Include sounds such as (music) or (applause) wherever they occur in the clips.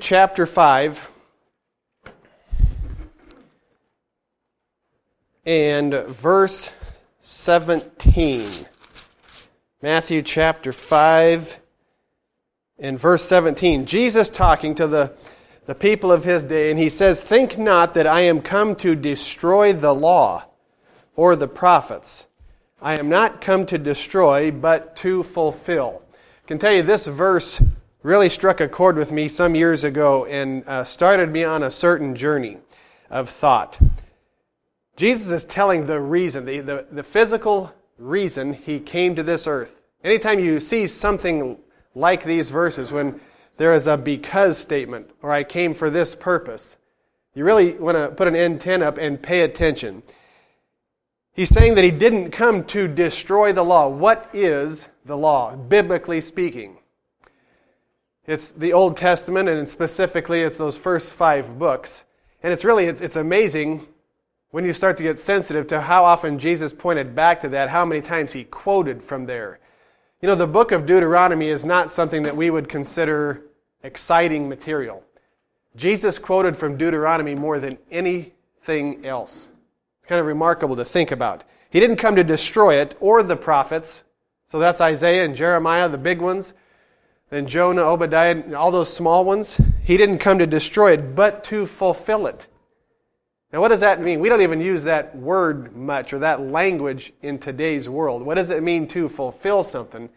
chapter 5 and verse 17. Matthew chapter 5 and verse 17. Jesus talking to the, the people of his day, and he says, Think not that I am come to destroy the law or the prophets. I am not come to destroy, but to fulfill. I can tell you this verse really struck a chord with me some years ago and uh, started me on a certain journey of thought. Jesus is telling the reason, the, the, the physical reason he came to this earth. Anytime you see something like these verses, when there is a because statement, or I came for this purpose, you really want to put an antenna up and pay attention. He's saying that he didn't come to destroy the law. What is the law, biblically speaking? It's the Old Testament, and specifically, it's those first five books. And it's really, it's, it's amazing when you start to get sensitive to how often Jesus pointed back to that, how many times he quoted from there. You know, the book of Deuteronomy is not something that we would consider exciting material. Jesus quoted from Deuteronomy more than anything else. It's kind of remarkable to think about. He didn't come to destroy it or the prophets. So that's Isaiah and Jeremiah, the big ones then Jonah, Obadiah, all those small ones. He didn't come to destroy it, but to fulfill it. Now, what does that mean? We don't even use that word much or that language in today's world. What does it mean to fulfill something?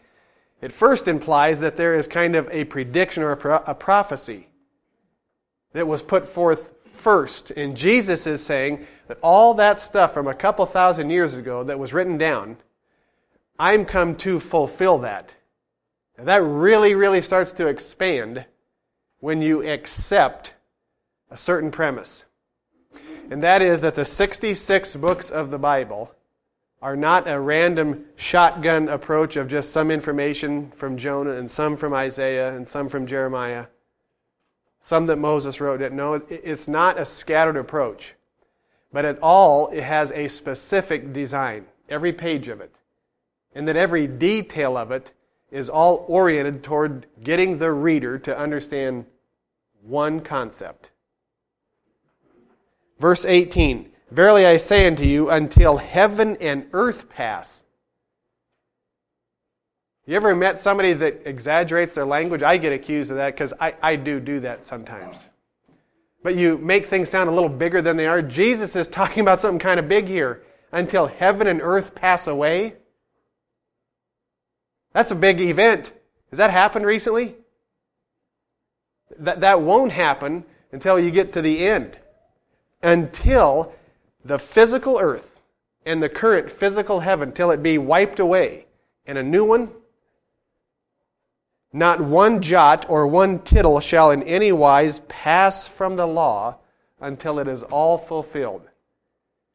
It first implies that there is kind of a prediction or a, prophecy that was put forth first. And Jesus is saying that all that stuff from a couple thousand years ago that was written down, I'm come to fulfill that. Now that really, really starts to expand when you accept a certain premise. And that is that the 66 books of the Bible are not a random shotgun approach of just some information from Jonah and some from Isaiah and some from Jeremiah, some that Moses wrote. No, it's not a scattered approach. But at all it has a specific design, every page of it. And that every detail of it is all oriented toward getting the reader to understand one concept. Verse 18 Verily I say unto you, until heaven and earth pass. You ever met somebody that exaggerates their language? I get accused of that because I, I do do that sometimes. But you make things sound a little bigger than they are. Jesus is talking about something kind of big here. Until heaven and earth pass away. That's a big event. Has that happened recently? That, that won't happen until you get to the end. Until the physical earth and the current physical heaven, till it be wiped away, and a new one, not one jot or one tittle shall in any wise pass from the law until it is all fulfilled.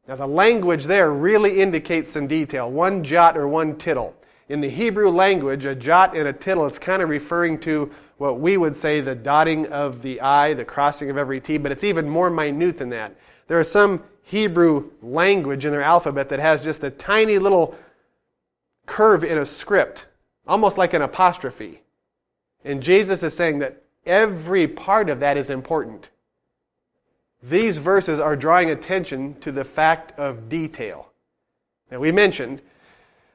Now, the language there really indicates some detail one jot or one tittle. In the Hebrew language, a jot and a tittle, it's kind of referring to what we would say the dotting of the I, the crossing of every T, but it's even more minute than that. There is some Hebrew language in their alphabet that has just a tiny little curve in a script, almost like an apostrophe. And Jesus is saying that every part of that is important. These verses are drawing attention to the fact of detail. Now, we mentioned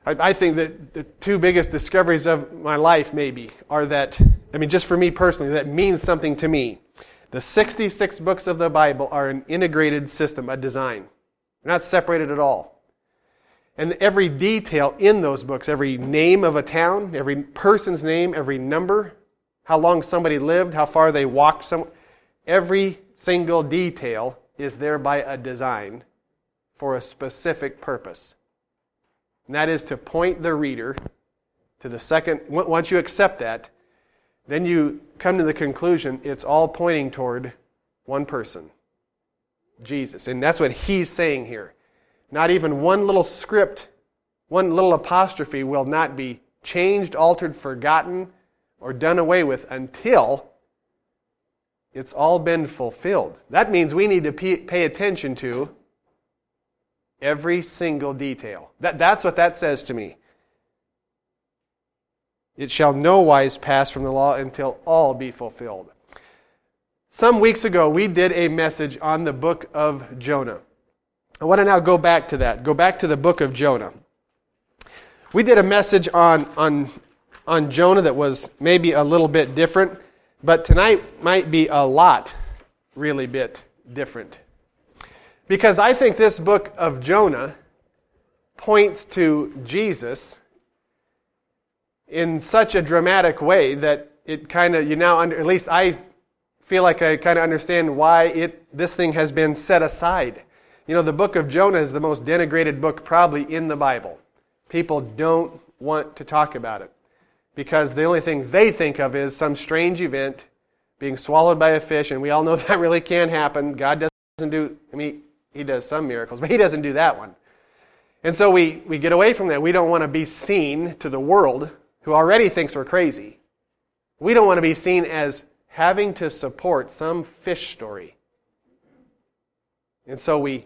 I, think that the two biggest discoveries of my life, maybe, are that, I mean, just for me personally, that means something to me. The 66 books of the Bible are an integrated system, a design. They're not separated at all. And every detail in those books, every name of a town, every person's name, every number, how long somebody lived, how far they walked, some, every single detail is there by a design for a specific purpose. And that is to point the reader to the second. Once you accept that, then you come to the conclusion it's all pointing toward one person Jesus. And that's what he's saying here. Not even one little script, one little apostrophe will not be changed, altered, forgotten, or done away with until it's all been fulfilled. That means we need to pay attention to Every single detail. That, that's what that says to me. It shall no wise pass from the law until all be fulfilled. Some weeks ago, we did a message on the book of Jonah. I want to now go back to that. Go back to the book of Jonah. We did a message on, on, on Jonah that was maybe a little bit different, but tonight might be a lot really bit different. Because I think this book of Jonah points to Jesus in such a dramatic way that it kind of, you now, under, at least I feel like I kind of understand why it, this thing has been set aside. You know, the book of Jonah is the most denigrated book probably in the Bible. People don't want to talk about it because the only thing they think of is some strange event being swallowed by a fish, and we all know (laughs) that really can happen. God doesn't do, I mean, He does some miracles, (laughs) but He doesn't do that one. And so we, we get away from that. We don't want to be seen to the world who already thinks we're crazy. We don't want to be seen as having to support some fish story. And so we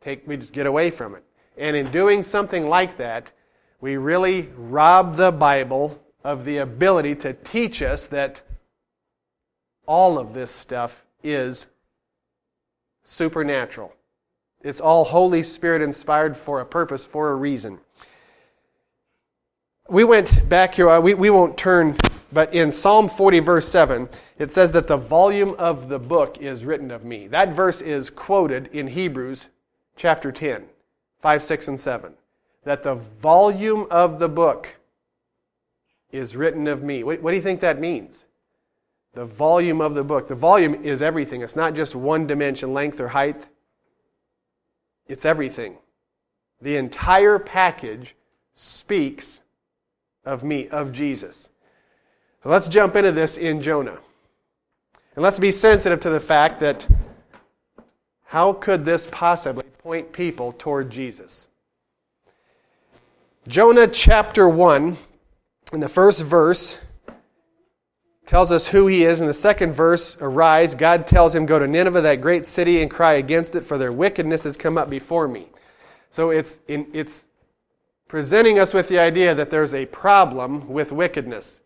take we just get away from it. And in doing something like that, we really rob the Bible of the ability to teach us that all of this stuff is supernatural. It's all Holy Spirit inspired for a purpose, for a reason. We went back here, we, we won't turn but in Psalm 40, verse 7, it says that the volume of the book is written of me. That verse is quoted in Hebrews chapter 10, 5, 6, and 7. That the volume of the book is written of me. What, what do you think that means? The volume of the book. The volume is everything. It's not just one dimension, length or height. It's everything. The entire package speaks of me, of Jesus. So let's jump into this in Jonah. And let's be sensitive to the fact that how could this possibly point people toward Jesus? Jonah chapter 1, in the first verse, tells us who he is. In the second verse, arise, God tells him, Go to Nineveh, that great city, and cry against it, for their wickedness has come up before me. So it's, in, it's presenting us with the idea that there's a problem with wickedness.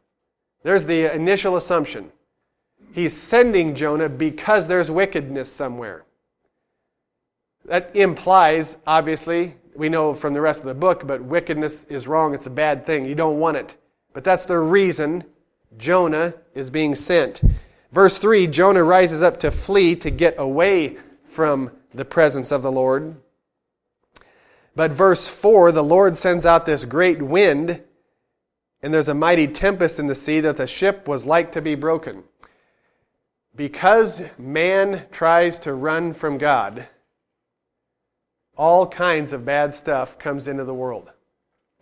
There's the initial assumption. He's sending Jonah because there's wickedness somewhere. That implies, obviously, we know from the rest of the book, but wickedness is wrong. It's a bad thing. You don't want it. But that's the reason Jonah is being sent. Verse 3 Jonah rises up to flee to get away from the presence of the Lord. But verse 4 the Lord sends out this great wind and there's a mighty tempest in the sea that the ship was like to be broken. Because man tries to run from God, all kinds of bad stuff comes into the world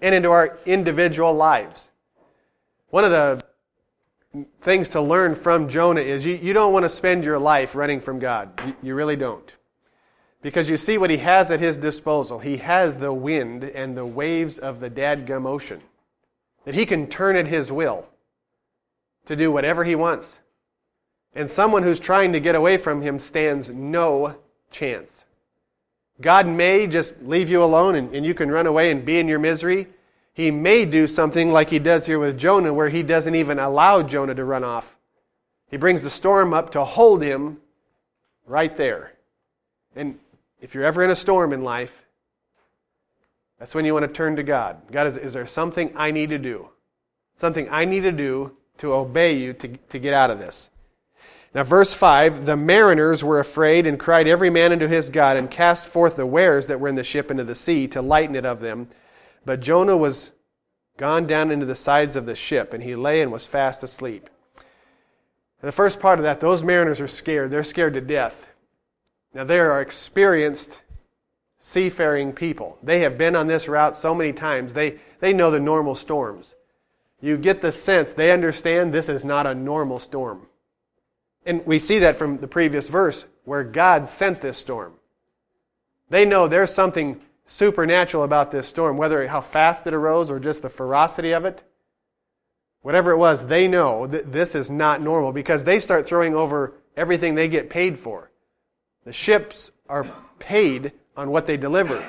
and into our individual lives. One of the things to learn from Jonah is you, you don't want to spend your life running from God. You, you really don't. Because you see what he has at his disposal. He has the wind and the waves of the dadgum ocean that he can turn at his will to do whatever he wants. And someone who's trying to get away from him stands no chance. God may just leave you alone and, and you can run away and be in your misery. He may do something like he does here with Jonah, where he doesn't even allow Jonah to run off. He brings the storm up to hold him right there. And if you're ever in a storm in life, that's when you want to turn to God. God, is, is there something I need to do? Something I need to do to obey you to, to get out of this. Now, verse 5 The mariners were afraid and cried every man unto his God and cast forth the wares that were in the ship into the sea to lighten it of them. But Jonah was gone down into the sides of the ship, and he lay and was fast asleep. And the first part of that, those mariners are scared. They're scared to death. Now, they are experienced seafaring people. They have been on this route so many times, they, they know the normal storms. You get the sense they understand this is not a normal storm. And we see that from the previous verse where God sent this storm. They know there's something supernatural about this storm, whether how fast it arose or just the ferocity of it. Whatever it was, they know that this is not normal because they start throwing over everything they get paid for. The ships are paid on what they deliver.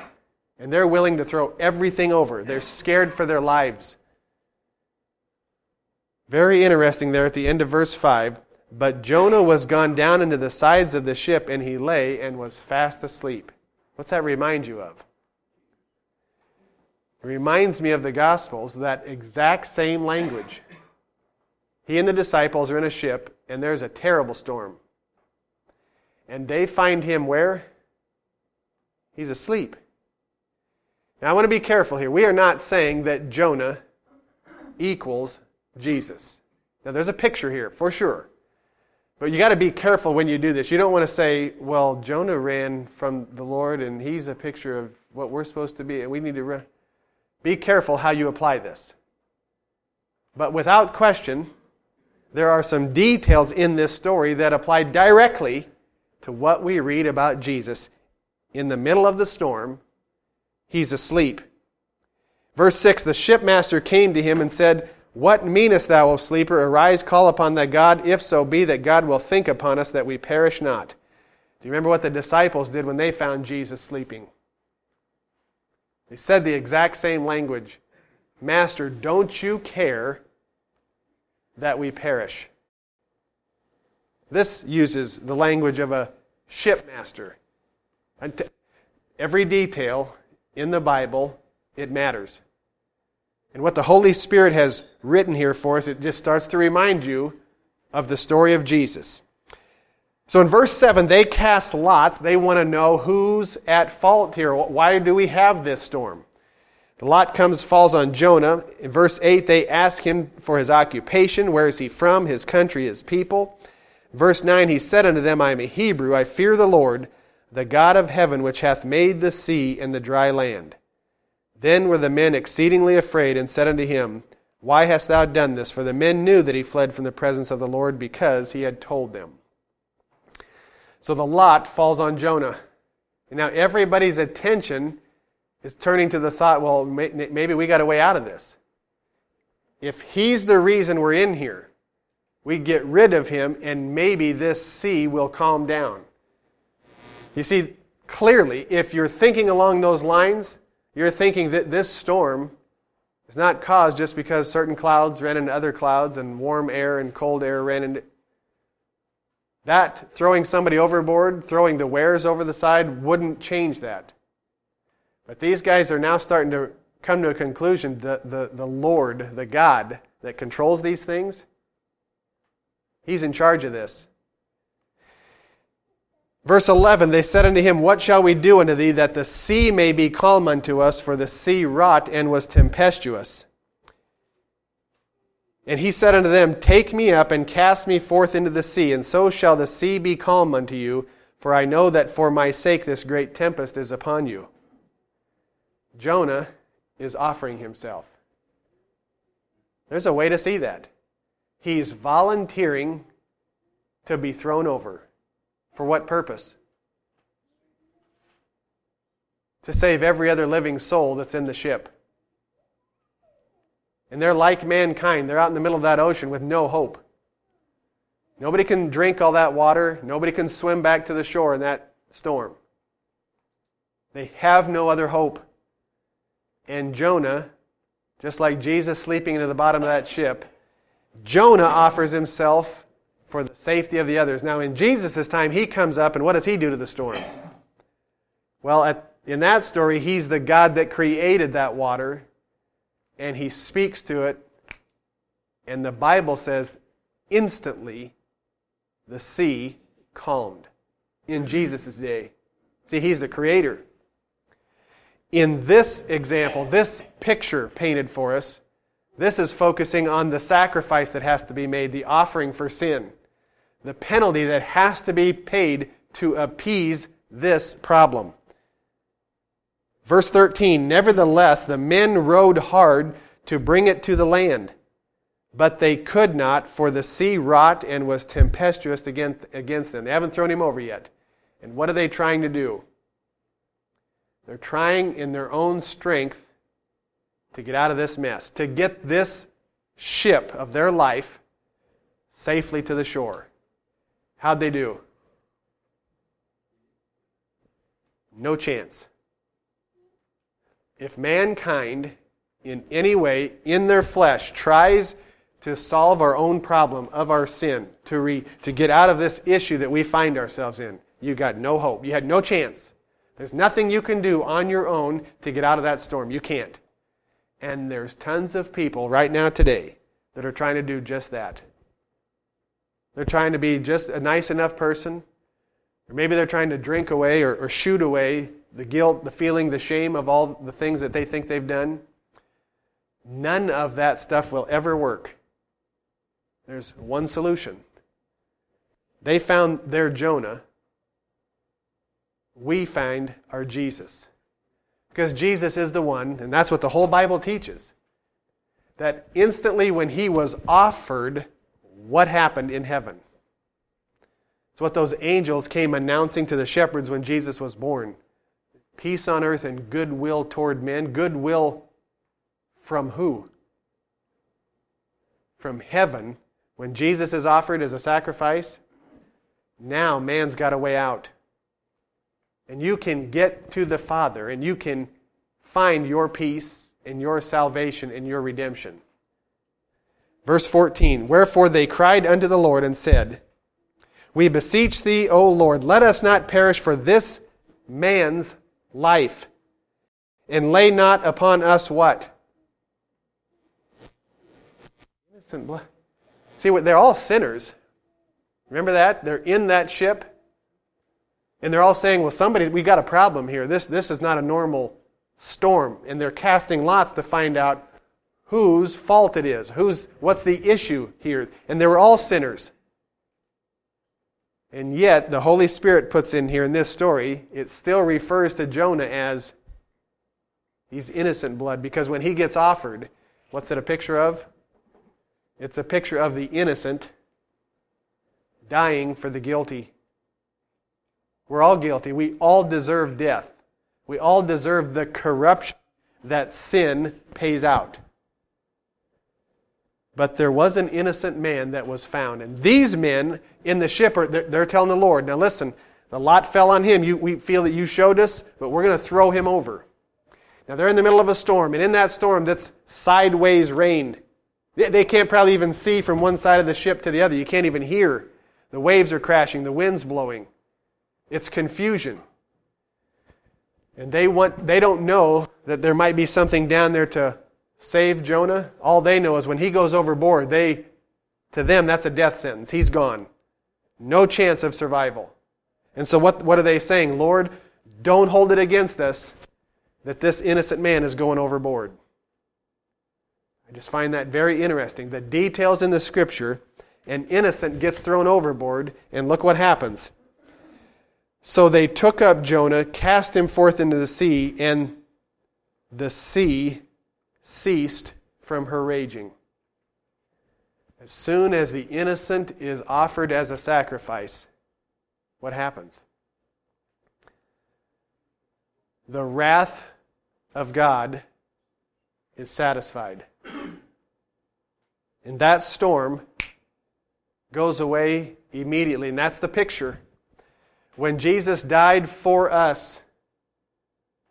And they're willing to throw everything over. They're scared for their lives. Very interesting there at the end of verse 5. But Jonah was gone down into the sides of the ship, and he lay and was fast asleep. What's that remind you of? It reminds me of the Gospels, that exact same language. He and the disciples are in a ship, and there's a terrible storm. And they find him where? He's asleep. Now, I want to be careful here. We are not saying that Jonah equals Jesus. Now, there's a picture here, for sure. But you got to be careful when you do this. You don't want to say, well, Jonah ran from the Lord and he's a picture of what we're supposed to be, and we need to run. Be careful how you apply this. But without question, there are some details in this story that apply directly to what we read about Jesus. In the middle of the storm, he's asleep. Verse 6 The shipmaster came to him and said, what meanest thou, O sleeper? Arise, call upon thy God, if so be that God will think upon us that we perish not. Do you remember what the disciples did when they found Jesus sleeping? They said the exact same language Master, don't you care that we perish? This uses the language of a shipmaster. Every detail in the Bible, it matters. And what the Holy Spirit has written here for us, it just starts to remind you of the story of Jesus. So in verse 7, they cast lots. They want to know who's at fault here. Why do we have this storm? The lot comes, falls on Jonah. In verse 8, they ask him for his occupation. Where is he from? His country, his people. Verse 9, he said unto them, I am a Hebrew. I fear the Lord, the God of heaven, which hath made the sea and the dry land. Then were the men exceedingly afraid and said unto him, Why hast thou done this? For the men knew that he fled from the presence of the Lord because he had told them. So the lot falls on Jonah. And now everybody's attention is turning to the thought, well, maybe we got a way out of this. If he's the reason we're in here, we get rid of him and maybe this sea will calm down. You see, clearly, if you're thinking along those lines, you're thinking that this storm is not caused just because certain clouds ran into other clouds and warm air and cold air ran into. That, throwing somebody overboard, throwing the wares over the side, wouldn't change that. But these guys are now starting to come to a conclusion that the, the Lord, the God that controls these things, He's in charge of this. Verse 11, they said unto him, What shall we do unto thee that the sea may be calm unto us? For the sea wrought and was tempestuous. And he said unto them, Take me up and cast me forth into the sea, and so shall the sea be calm unto you, for I know that for my sake this great tempest is upon you. Jonah is offering himself. There's a way to see that. He's volunteering to be thrown over. For what purpose? To save every other living soul that's in the ship. And they're like mankind. They're out in the middle of that ocean with no hope. Nobody can drink all that water. Nobody can swim back to the shore in that storm. They have no other hope. And Jonah, just like Jesus sleeping into the bottom of that ship, Jonah offers himself for the safety of the others. Now, in Jesus' time, he comes up, and what does he do to the storm? Well, at, in that story, he's the God that created that water, and he speaks to it, and the Bible says instantly the sea calmed in Jesus' day. See, he's the creator. In this example, this picture painted for us, this is focusing on the sacrifice that has to be made, the offering for sin the penalty that has to be paid to appease this problem. Verse 13 Nevertheless, the men rowed hard to bring it to the land, but they could not, for the sea wrought and was tempestuous against them. They haven't thrown him over yet. And what are they trying to do? They're trying in their own strength to get out of this mess, to get this ship of their life safely to the shore. How'd they do? No chance. If mankind, in any way, in their flesh, tries to solve our own problem of our sin, to, re, to get out of this issue that we find ourselves in, you got no hope. You had no chance. There's nothing you can do on your own to get out of that storm. You can't. And there's tons of people right now today that are trying to do just that. They're trying to be just a nice enough person, or maybe they're trying to drink away or, or shoot away the guilt, the feeling, the shame of all the things that they think they've done. None of that stuff will ever work. There's one solution. They found their Jonah. We find our Jesus. Because Jesus is the one, and that's what the whole Bible teaches, that instantly when he was offered, what happened in heaven? It's what those angels came announcing to the shepherds when Jesus was born peace on earth and goodwill toward men. Goodwill from who? From heaven. When Jesus is offered as a sacrifice, now man's got a way out. And you can get to the Father and you can find your peace and your salvation and your redemption. Verse 14 Wherefore they cried unto the Lord and said, We beseech thee, O Lord, let us not perish for this man's life, and lay not upon us what? Innocent blood. See, they're all sinners. Remember that? They're in that ship. And they're all saying, well, somebody, we got a problem here. This, this is not a normal storm. And they're casting lots to find out whose fault it is. Who's, what's the issue here? And they were all sinners. And yet, the Holy Spirit puts in here in this story, it still refers to Jonah as he's innocent blood because when he gets offered, what's it a picture of? It's a picture of the innocent dying for the guilty. We're all guilty. We all deserve death. We all deserve the corruption that sin pays out. But there was an innocent man that was found. And these men in the ship, are, they're, they're telling the Lord, now listen, the lot fell on him. You, we feel that you showed us, but we're going to throw him over. Now they're in the middle of a storm, and in that storm, that's sideways rain. They, they can't probably even see from one side of the ship to the other. You can't even hear. The waves are crashing, the wind's blowing. It's confusion. And they want they don't know that there might be something down there to save Jonah. All they know is when he goes overboard, they to them that's a death sentence. He's gone. No chance of survival. And so what, what are they saying? Lord, don't hold it against us that this innocent man is going overboard. I just find that very interesting. The details in the scripture, an innocent gets thrown overboard, and look what happens. So they took up Jonah, cast him forth into the sea, and the sea ceased from her raging. As soon as the innocent is offered as a sacrifice, what happens? The wrath of God is satisfied. And that storm goes away immediately. And that's the picture. When Jesus died for us,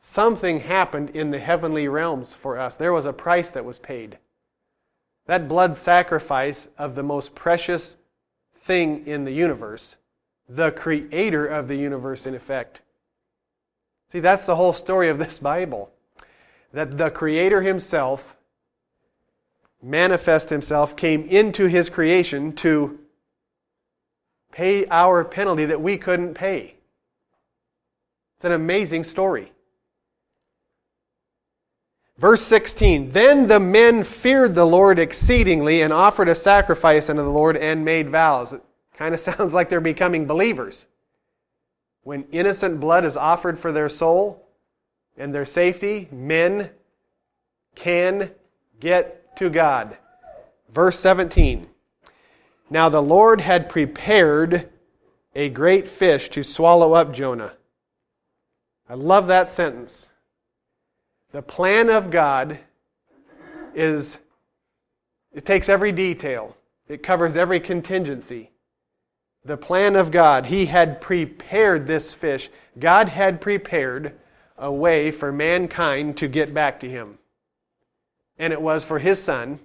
something happened in the heavenly realms for us. There was a price that was paid. That blood sacrifice of the most precious thing in the universe, the creator of the universe, in effect. See, that's the whole story of this (laughs) Bible. That the creator himself manifest himself, came into his creation to pay our penalty that we couldn't pay. It's an amazing story. Verse 16 Then the men feared the Lord exceedingly and offered a sacrifice unto the Lord and made vows. It kind of (laughs) sounds like they're becoming believers. When innocent blood is offered for their soul and their safety, men can get to God. Verse 17 Now the Lord had prepared a great fish to swallow up Jonah. I love that sentence. The plan of God is, it takes every detail, it covers every contingency. The plan of God, He had prepared this fish. God had prepared a way for mankind to get back to Him. And it was for His Son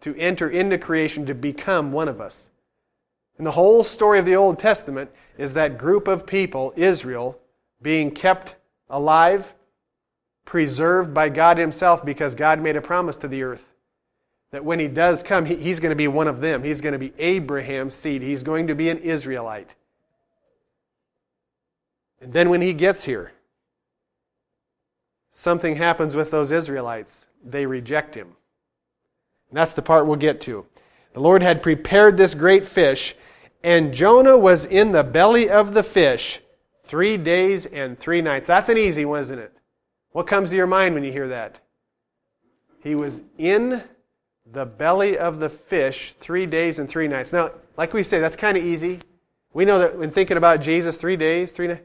to enter into creation to become one of us. And the whole story of the Old Testament is that group of people, Israel, being kept alive, preserved by God Himself because God made a promise to the earth that when He does come, He's going to be one of them. He's going to be Abraham's seed. He's going to be an Israelite. And then when He gets here, something happens with those Israelites. They reject Him. And that's the part we'll get to. The Lord had prepared this great fish, and Jonah was in the belly of the fish three days and three nights. That's an easy one, isn't it? What comes to your mind when you hear that? He was in the belly of the fish three days and three nights. Now, like we say, that's kind of easy. We know that when thinking about Jesus, three days, three,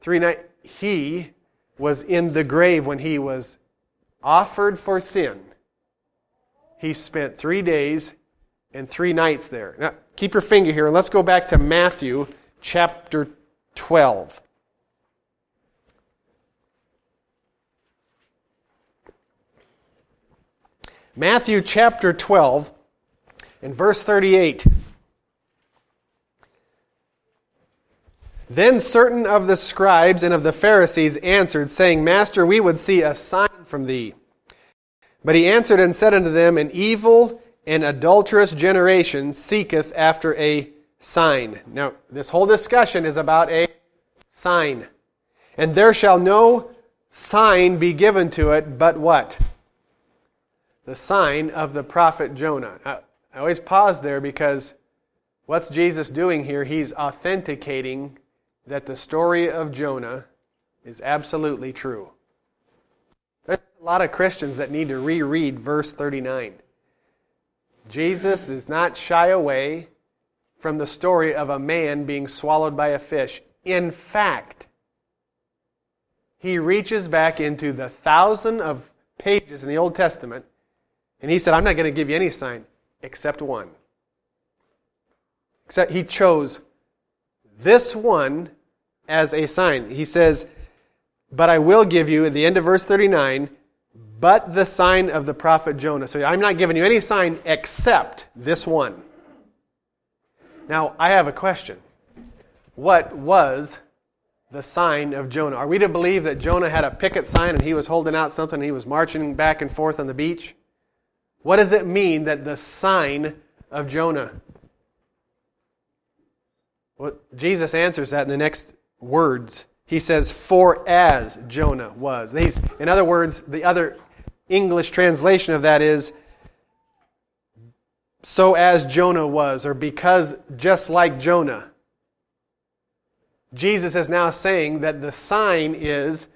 three nights, he was in the grave when he was offered for sin. He spent three days and three nights there. Now, keep your finger here and let's go back to Matthew chapter 12. Matthew chapter 12 and verse 38. Then certain of the scribes and of the Pharisees answered, saying, Master, we would see a sign from thee. But he answered and said unto them, An evil and adulterous generation seeketh after a sign. Now, this whole discussion is about a sign. And there shall no sign be given to it, but what? The sign of the prophet Jonah. Now, I always pause there because what's Jesus doing here? He's authenticating that the story of Jonah is absolutely true. There's a lot of Christians that need to reread verse 39. Jesus does not shy away from the story of a man being swallowed by a fish. In fact, he reaches back into the thousand of pages in the Old Testament and he said, I'm not going to give you any sign except one. Except he chose this one as a sign. He says, But I will give you, at the end of verse 39, but the sign of the prophet Jonah. So I'm not giving you any sign except this one. Now, I have a question. What was the sign of Jonah? Are we to believe that Jonah had a picket sign and he was holding out something and he was marching back and forth on the beach? What does it mean that the sign of Jonah? Well, Jesus answers that in the next words. He says, For as Jonah was. These, in other words, the other English translation of that is, So as Jonah was, or because just like Jonah. Jesus is now saying that the sign is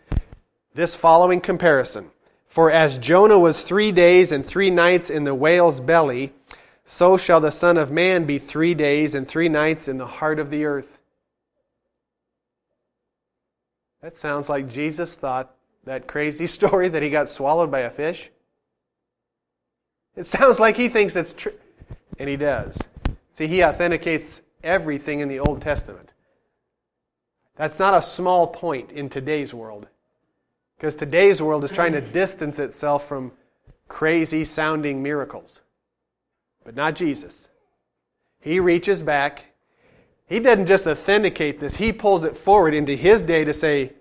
this following comparison. For as Jonah was three days and three nights in the whale's belly, so shall the Son of Man be three days and three nights in the heart of the earth. That sounds like Jesus thought that crazy (laughs) story that he got swallowed by a fish. It sounds like he thinks that's true. And he does. See, he authenticates everything in the Old Testament. That's not a small point in today's world. Because today's world is trying to distance itself from crazy sounding miracles. But not Jesus. He reaches back he doesn't just authenticate this, he pulls it forward into his day to say,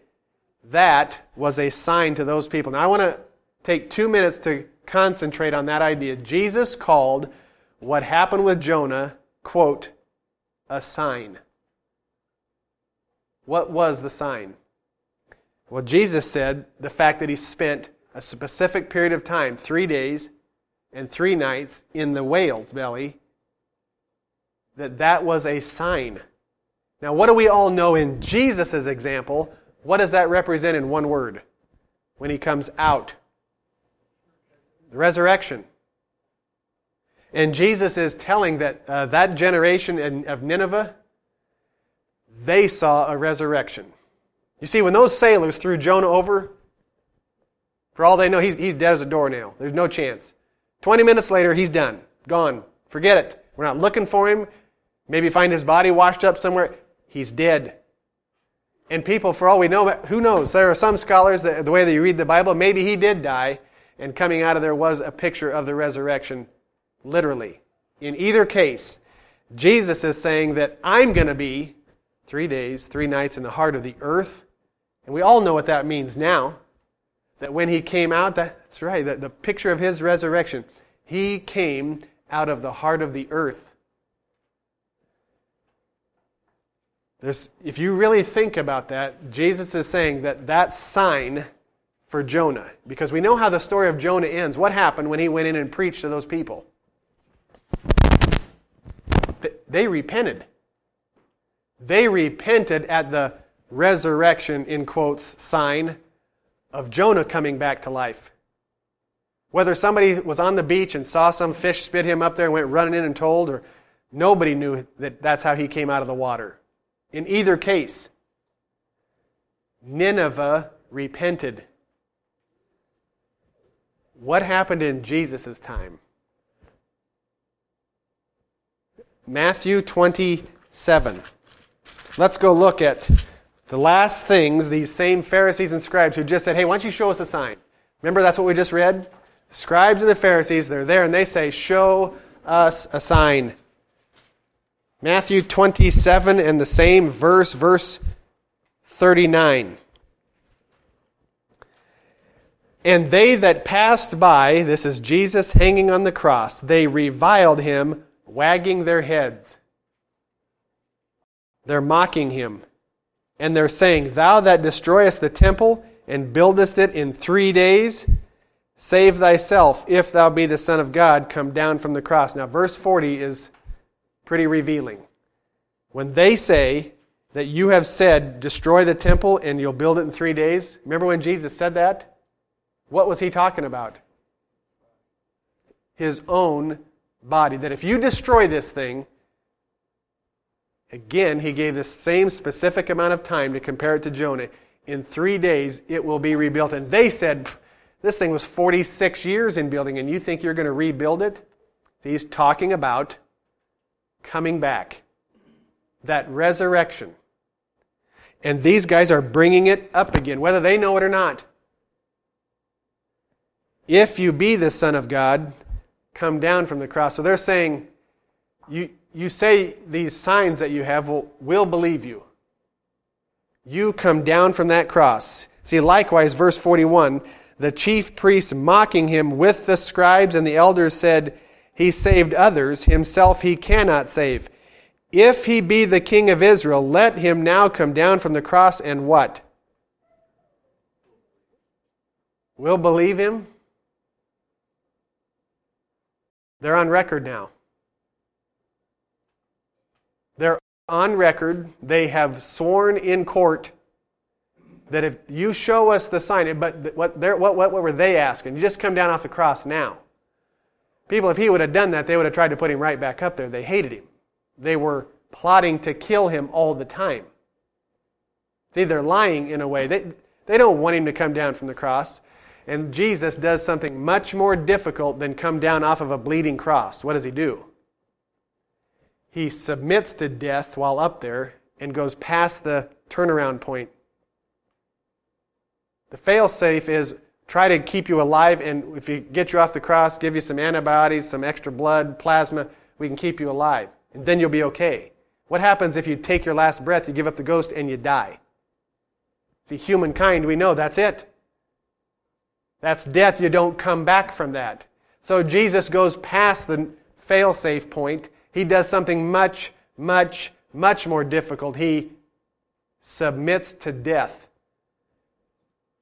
that was a sign to those people. Now, I want to take two minutes to concentrate on that idea. Jesus called what happened with Jonah, quote, a sign. What was the sign? Well, Jesus said the fact that he spent a specific period of time, three days and three nights, in the whale's belly, that that was a sign. Now, what do we all know in Jesus' example? What does that represent in one word when he comes out? The resurrection. And Jesus is telling that uh, that generation of Nineveh, they saw a resurrection. You see, when those sailors threw Jonah over, for all they know, he's, he's dead as a doornail. There's no chance. 20 minutes later, he's done. Gone. Forget it. We're not looking for him. Maybe find his body washed up somewhere. He's dead. And people, for all we know, who knows? There are some scholars that the way that you read the Bible, maybe he did die, and coming out of there was a picture of the resurrection literally. In either case, Jesus is saying that I'm going to be three days, three nights in the heart of the earth. And we all know what that means now. That when he came out, that's right, the picture of his resurrection, he came out of the heart of the earth. There's, if you really think about that, Jesus is saying that that sign for Jonah, because we know how the story of Jonah ends. What happened when he went in and preached to those people? They repented. They repented at the resurrection, in quotes, sign of Jonah coming back to life. Whether somebody was on the beach and saw some fish spit him up there and went running in and told, or nobody knew that that's how he came out of the water. In either case, Nineveh repented. What happened in Jesus' time? Matthew 27. Let's go look at the last things these same Pharisees and scribes who just said, Hey, why don't you show us a sign? Remember that's what we just read? Scribes and the Pharisees, they're there and they say, Show us a sign. Matthew 27 and the same verse, verse 39. And they that passed by, this is Jesus hanging on the cross, they reviled him wagging their heads. They're mocking him. And they're saying, Thou that destroyest the temple and buildest it in three days, save thyself, if thou be the Son of God, come down from the cross. Now, verse 40 is pretty revealing. When they say that you have said, Destroy the temple and you'll build it in three days, remember when Jesus said that? What was he talking about? His own body. That if you destroy this thing, again, he gave the same specific amount of time to compare it to Jonah. In three days, it will be rebuilt. And they said, This thing was 46 years in building, and you think you're going to rebuild it? He's talking about coming back, that resurrection. And these guys are bringing it up again, whether they know it or not. If you be the Son of God, come down from the cross. So they're saying, you, you say these signs that you have, well, we'll believe you. You come down from that cross. See, likewise, verse 41 the chief priests mocking him with the scribes and the elders said, He saved others, himself he cannot save. If he be the king of Israel, let him now come down from the cross and what? We'll believe him? They're on record now. They're on record. They have sworn in court that if you show us the sign, but what, what, what, were they asking? You just come down off the cross now. People, if he would have done that, they would have tried to put him right back up there. They hated him. They were plotting to kill him all the time. See, they're lying in a way. They, they don't want him to come down from the cross. And Jesus does something much more difficult than come down off of a bleeding cross. What does he do? He submits to death while up there and goes past the turnaround point. The fail safe is try to keep you alive, and if you get you off the cross, give you some antibodies, some extra blood, plasma, we can keep you alive. And then you'll be okay. What happens if you take your last breath, you give up the ghost, and you die? See, humankind, we know that's it. That's death. You don't come back from that. So Jesus goes past the fail-safe point. He does something much, much, much more difficult. He submits to death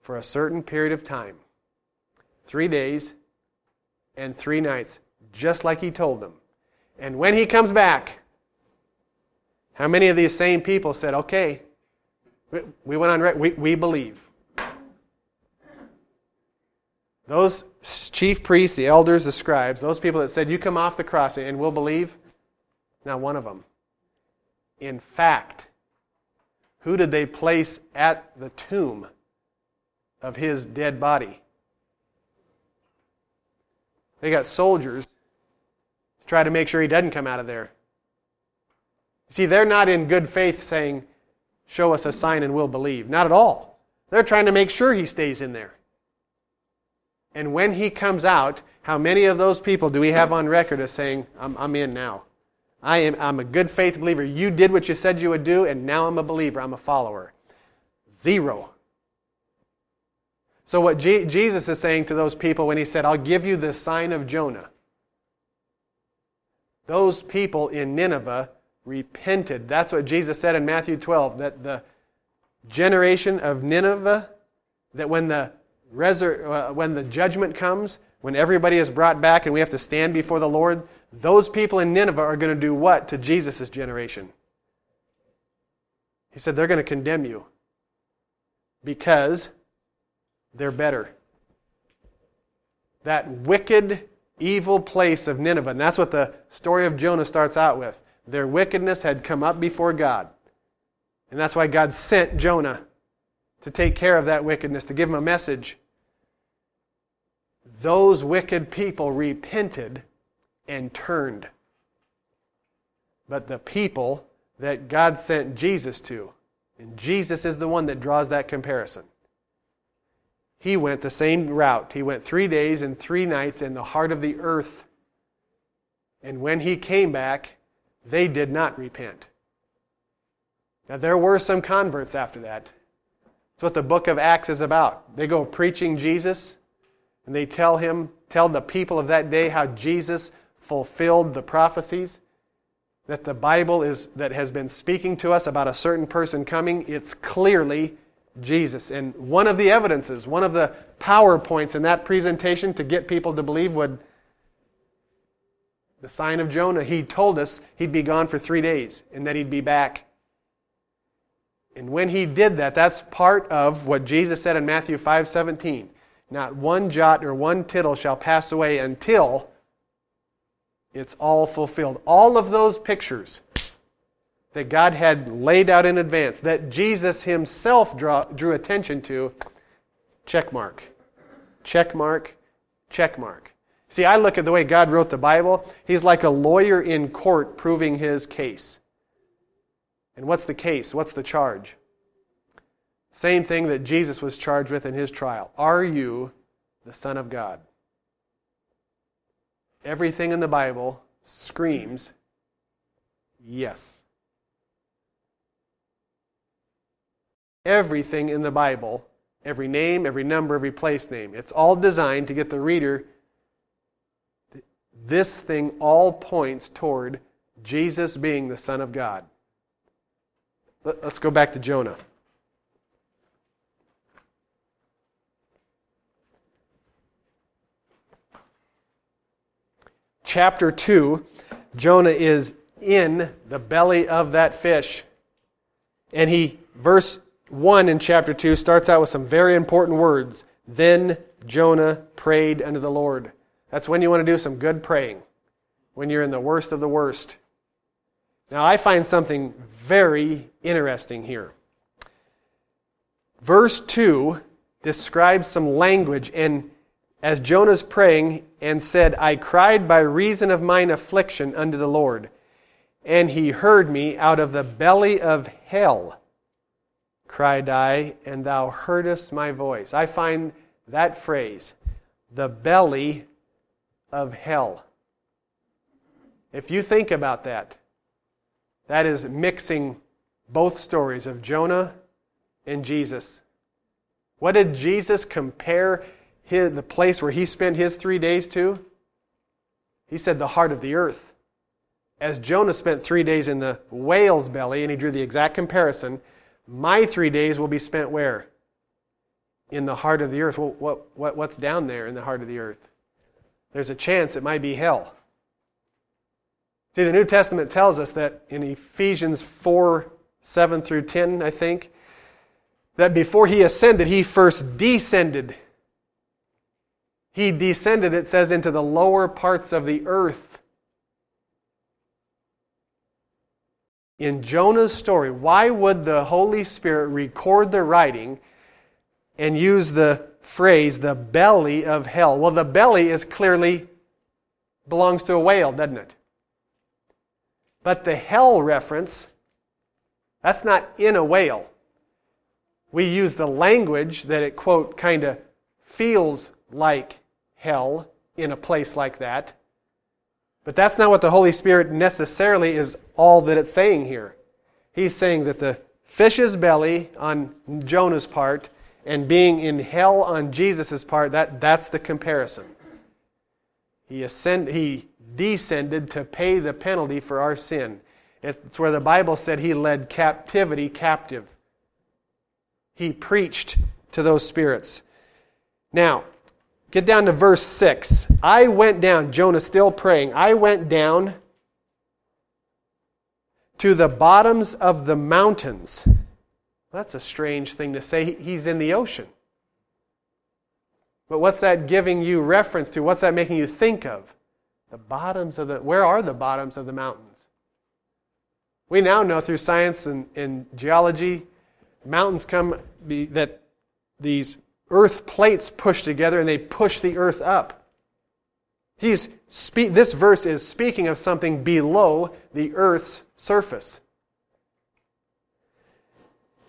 for a certain period of time. Three days and three nights, just like he told them. And when he comes back, how many of these same people said, okay, we went on, we, we believe. Those chief priests, the elders, the scribes, those people that said, You come off the cross and we'll believe, not one of them. In fact, who did they place at the tomb of his dead body? They got soldiers to try to make sure he doesn't come out of there. See, they're not in good faith saying, Show us a sign and we'll believe. Not at all. They're trying to make sure he stays in there. And when he comes out, How many of those people do we have on record as saying, I'm, I'm in now? I am, I'm a good faith believer. You did what you said you would do, and now I'm a believer. I'm a follower. Zero. So, what Jesus is saying to those people when he said, I'll give you the sign of Jonah, those people in Nineveh repented. That's what Jesus said in Matthew 12, that the generation of Nineveh, that when the, resur- uh, when the judgment comes, when everybody is brought back and we have to stand before the Lord, those people in Nineveh are going to do what to Jesus' generation? He said they're going to condemn you because they're better. That wicked, evil place of Nineveh, and that's what the story of Jonah starts out with. Their wickedness had come up before God. And that's why God sent Jonah to take care of that wickedness, to give him a message. Those wicked people repented and turned. But the people that God sent Jesus to, and Jesus is the one that draws that comparison. He went the same route. He went three days and three nights in the heart of the earth. And when he came back, they did not repent. Now, there were some converts after that. That's what the book of Acts is about. They go preaching Jesus, and they tell him, tell the people of that day how Jesus fulfilled the prophecies that the Bible is that has been speaking to us about a certain person coming. It's clearly Jesus. And one of the evidences, one of the PowerPoints in that presentation to get people to believe would the sign of Jonah, he told us he'd be gone for three days and that he'd be back. And when he did that, that's part of what Jesus said in Matthew 5 17. Not one jot or one tittle shall pass away until it's all fulfilled. All of those pictures that God had laid out in advance, that Jesus himself draw, drew attention to, check mark. Check mark, check mark. See, I look at the way God wrote the Bible. He's like a lawyer in court proving his case. And what's the case? What's the charge? Same thing that Jesus was charged with in his trial. Are you the Son of God? Everything in the Bible screams yes. Everything in the Bible, every name, every number, every place name, it's all designed to get the reader this thing all points toward Jesus being the Son of God. Let's go back to Jonah. Chapter 2, Jonah is in the belly of that fish. And he, verse 1 in chapter 2, starts out with some very important words. Then Jonah prayed unto the Lord. That's when you want to do some good praying, when you're in the worst of the worst. Now, I find something very interesting here. Verse 2 describes some language, and as Jonah's praying and said, I cried by reason of mine affliction unto the Lord, and he heard me out of the belly of hell, cried I, and thou heardest my voice. I find that phrase, the belly of hell. If you think about that, that is mixing both stories of Jonah and Jesus. What did Jesus compare his, the place where he spent his three days to? He said the heart of the earth. As Jonah spent three days in the whale's belly, and he drew the exact comparison, my three days will be spent where? In the heart of the earth. Well, what, what, what's down there in the heart of the earth? there's a chance it might be hell. See, the New Testament tells us that in Ephesians 4 7 through 10, I think, that before he ascended, he first descended. He descended, it says, into the lower parts of the earth. In Jonah's story, why would the Holy Spirit record the writing and use the phrase, the belly of hell. Well, the belly is clearly belongs to a whale, doesn't it? But the hell reference, that's not in a whale. We use the language that it, quote, kind of feels like hell in a place like that. But that's not what the Holy Spirit necessarily is all that it's saying here. He's saying that the fish's belly on Jonah's part and being in hell on Jesus' part, that, that's the comparison. He, ascend, he descended to pay the penalty for our sin. It's where the Bible said he led captivity captive. He preached to those spirits. Now, get down to verse 6. I went down, Jonah still praying, I went down to the bottoms of the mountains. That's a strange thing to say. He's in the ocean. But what's that giving you reference to? What's that making you think of? The bottoms of the, where are the bottoms of the mountains? We now know through science and, and geology, mountains come be, that these earth plates push together and they push the earth up. He's spe- this verse is speaking of something below the earth's surface.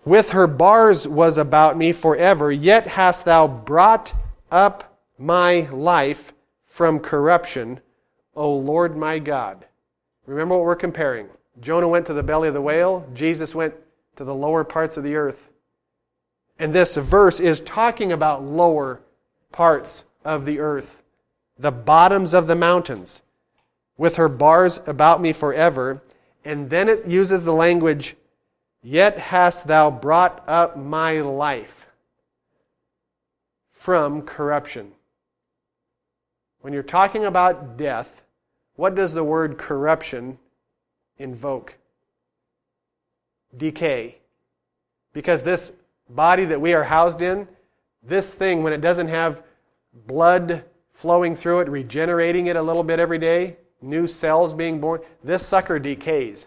With her bars was about me forever, yet hast thou brought up my life from corruption, O Lord my God. Remember what we're comparing. Jonah went to the belly of the whale, Jesus went to the lower parts of the earth. And this verse is talking about lower parts of the earth, the bottoms of the mountains, with her bars about me forever. And then it uses the language, Yet hast thou brought up my life from corruption. When you're talking about death, what does the word corruption invoke decay. Because this body that we are housed in, this thing, when it doesn't have blood flowing through it, regenerating it a little bit every day, new cells being born, this sucker decays.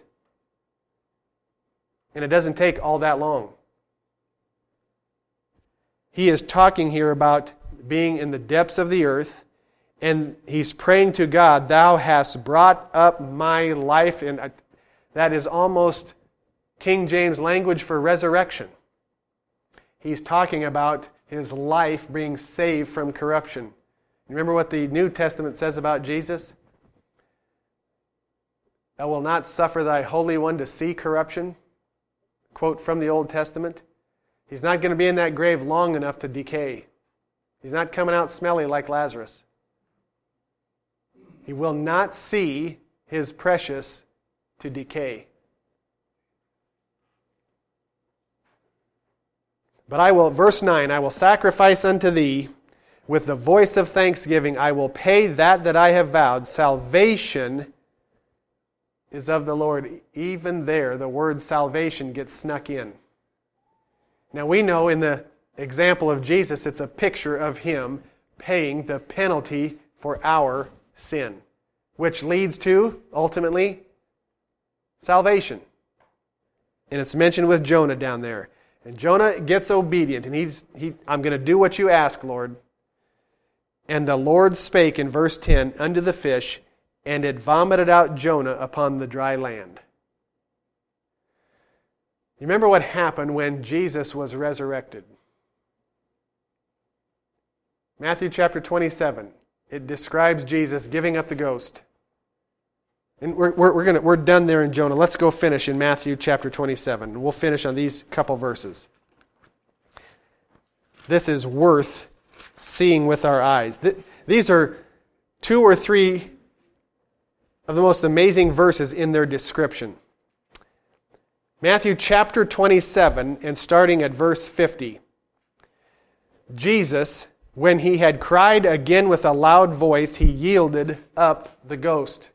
And it doesn't take all that long. He is talking here about being in the depths of the earth, and he's praying to God, Thou hast brought up my life. And that is almost King James language for resurrection. He's talking about his life being saved from corruption. Remember what the New Testament says about Jesus? Thou wilt not suffer thy Holy One to see corruption. Quote from the Old Testament. He's not going to be in that grave long enough to decay. He's not coming out smelly like Lazarus. He will not see his precious to decay. But I will, verse 9, I will sacrifice unto thee with the voice of thanksgiving. I will pay that that I have vowed. Salvation is of the Lord. Even there, the word salvation gets snuck in. Now we know in the example of Jesus, it's a picture of him paying the penalty for our sin, which leads to, ultimately, salvation. And it's mentioned with Jonah down there. And Jonah gets obedient, and he's, he, I'm going to do what you ask, Lord. And the Lord spake in verse 10 unto the fish, and it vomited out Jonah upon the dry land. You remember what happened when Jesus was resurrected? Matthew chapter 27. It describes Jesus giving up the ghost. And we're, we're, we're, gonna, we're done there in Jonah. Let's go finish in Matthew chapter 27. We'll finish on these couple verses. This is worth seeing with our eyes. These are two or three of the most amazing verses in their description. Matthew chapter 27, and starting at verse 50. Jesus, when he had cried again with a loud voice, he yielded up the ghost.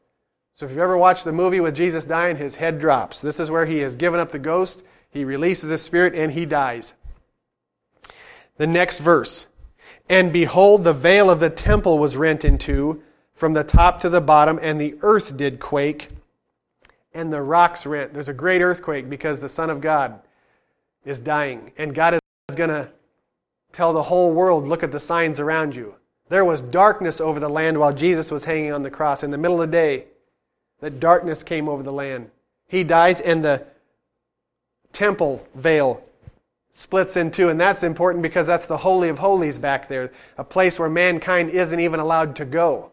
So if you've ever watched the movie with Jesus dying, his head drops. This is where he has given up the ghost, he releases his spirit, and he dies. The next verse. And behold, the veil of the temple was rent in two from the top to the bottom, and the earth did quake, and the rocks rent. There's a great earthquake because the Son of God is dying, and God is going to tell the whole world look at the signs around you. There was darkness over the land while Jesus was hanging on the cross in the middle of the day that darkness came over the land. He dies, and the temple veil splits in two, and that's important because that's the Holy of Holies back there, a place where mankind isn't even allowed to go.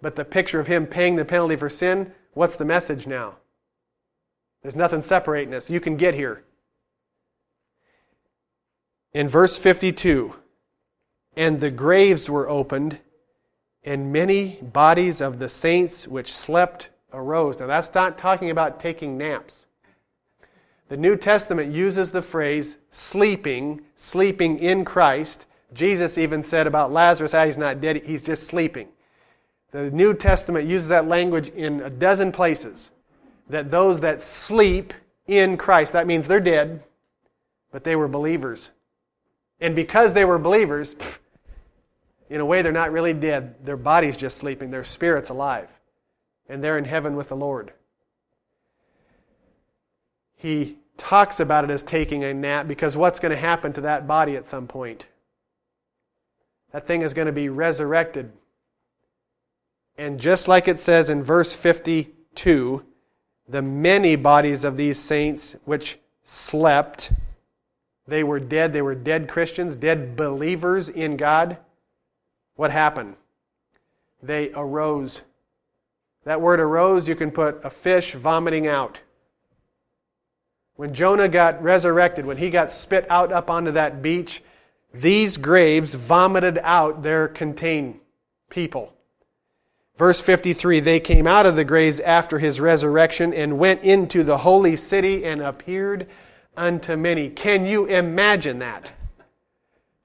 But the picture of him paying the penalty for sin, what's the message now? There's nothing separating us. You can get here. In verse 52, and the graves were opened, and many bodies of the saints which slept arose. Now, that's not talking about taking naps. The New Testament uses the phrase sleeping, sleeping in Christ. Jesus even said about Lazarus, ah, he's not dead, he's just sleeping. The New Testament uses that language in a dozen places. That those that sleep in Christ, that means they're dead, but they were believers. And because they were believers, in a way they're not really dead. Their body's just sleeping, their spirit's alive. And they're in heaven with the Lord. He talks about it as taking a nap because what's going to happen to that body at some point? That thing is going to be resurrected. And just like it says in verse 52, the many bodies of these saints which slept, they were dead, they were dead Christians, dead believers in God. What happened? They arose. That word arose, you can put a fish vomiting out. When Jonah got resurrected, when he got spit out up onto that beach, these graves vomited out their contained people. Verse 53 They came out of the graves after his resurrection and went into the holy city and appeared unto many. Can you imagine that?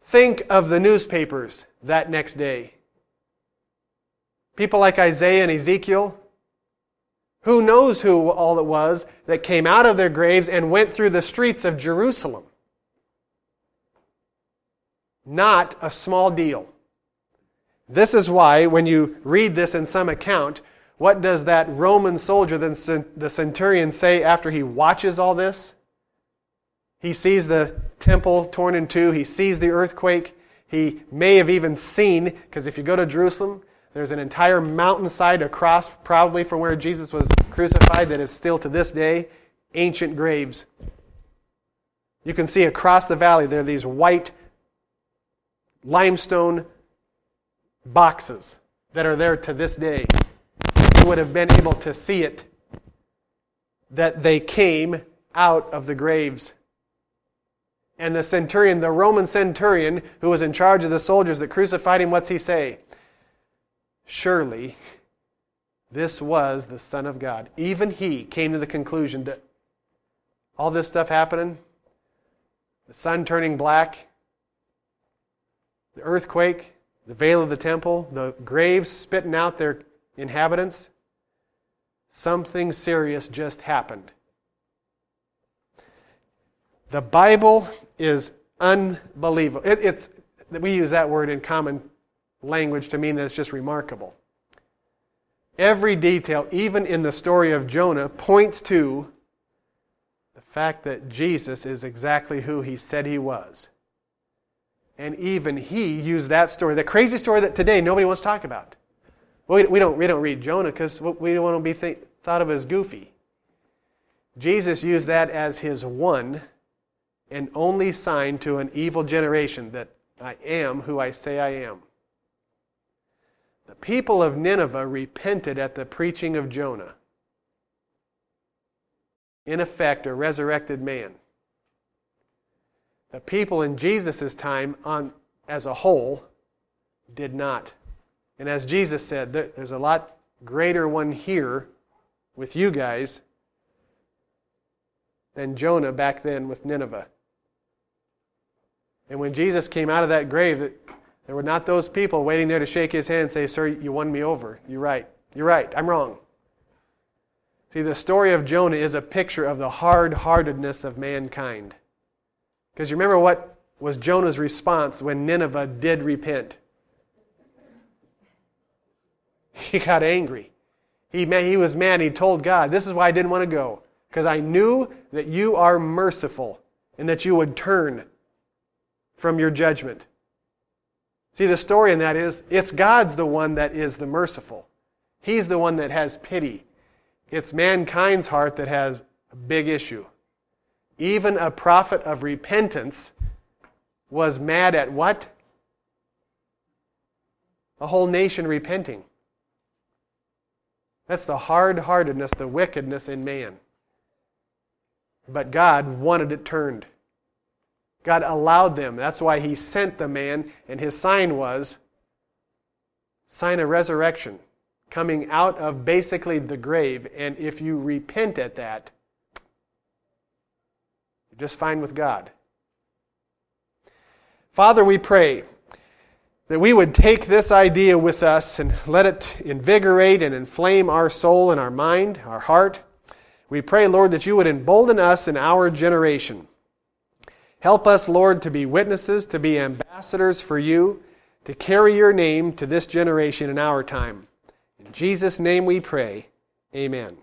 Think of the newspapers that next day. People like Isaiah and Ezekiel, who knows who all it was that came out of their graves and went through the streets of Jerusalem? Not a small deal. This is why, when you read this in some account, what does that Roman soldier, the centurion, say after he watches all this? He sees the temple torn in two, he sees the earthquake, he may have even seen, because if you go to Jerusalem, there's an entire mountainside across, probably from where Jesus was crucified, that is still to this day ancient graves. You can see across the valley there are these white limestone boxes that are there to this day. You would have been able to see it that they came out of the graves. And the centurion, the Roman centurion who was in charge of the soldiers that crucified him, what's he say? Surely, this was the Son of God. Even he came to the conclusion that all this stuff happening, the sun turning black, the earthquake, the veil of the temple, the graves spitting out their inhabitants, something serious just happened. The Bible is unbelievable. It, it's, we use that word in common language to mean that it's just remarkable. Every detail, even in the story of Jonah, points to the fact that Jesus is exactly who he said he was. And even he used that story, the crazy story that today nobody wants to talk about. We, don't, we don't read Jonah because we don't want to be th- thought of as goofy. Jesus used that as his one and only sign to an evil generation that I am who I say I am. The people of Nineveh repented at the preaching of Jonah. In effect, a resurrected man. The people in Jesus' time, on, as a whole, did not. And as Jesus said, there's a lot greater one here with you guys than Jonah back then with Nineveh. And when Jesus came out of that grave, there were not those people waiting there to shake his hand and say, Sir, you won me over. You're right. You're right. I'm wrong. See, the story of Jonah is a picture of the hard heartedness of mankind. Because you remember what was Jonah's response when Nineveh did repent? (laughs) He got angry. He, he was mad. He told God, This is why I didn't want to go. Because I knew that you are merciful and that you would turn from your judgment. See, the story in that is it's God's the one that is the merciful. He's the one that has pity. It's mankind's heart that has a big issue. even a prophet of repentance, was mad at what? A whole nation repenting. That's the hard heartedness, the wickedness in man. But God wanted it turned. God allowed them. That's why He sent the man, and his sign was sign of resurrection, coming out of basically the grave. And if you repent at that, you're just fine with God. Father, we pray that we would take this idea with us and let it invigorate and inflame our soul and our mind, our heart. We pray, Lord, that you would embolden us in our generation. Help us, Lord, to be witnesses, to be ambassadors for you, to carry your name to this generation in our time. In Jesus' name we pray. Amen.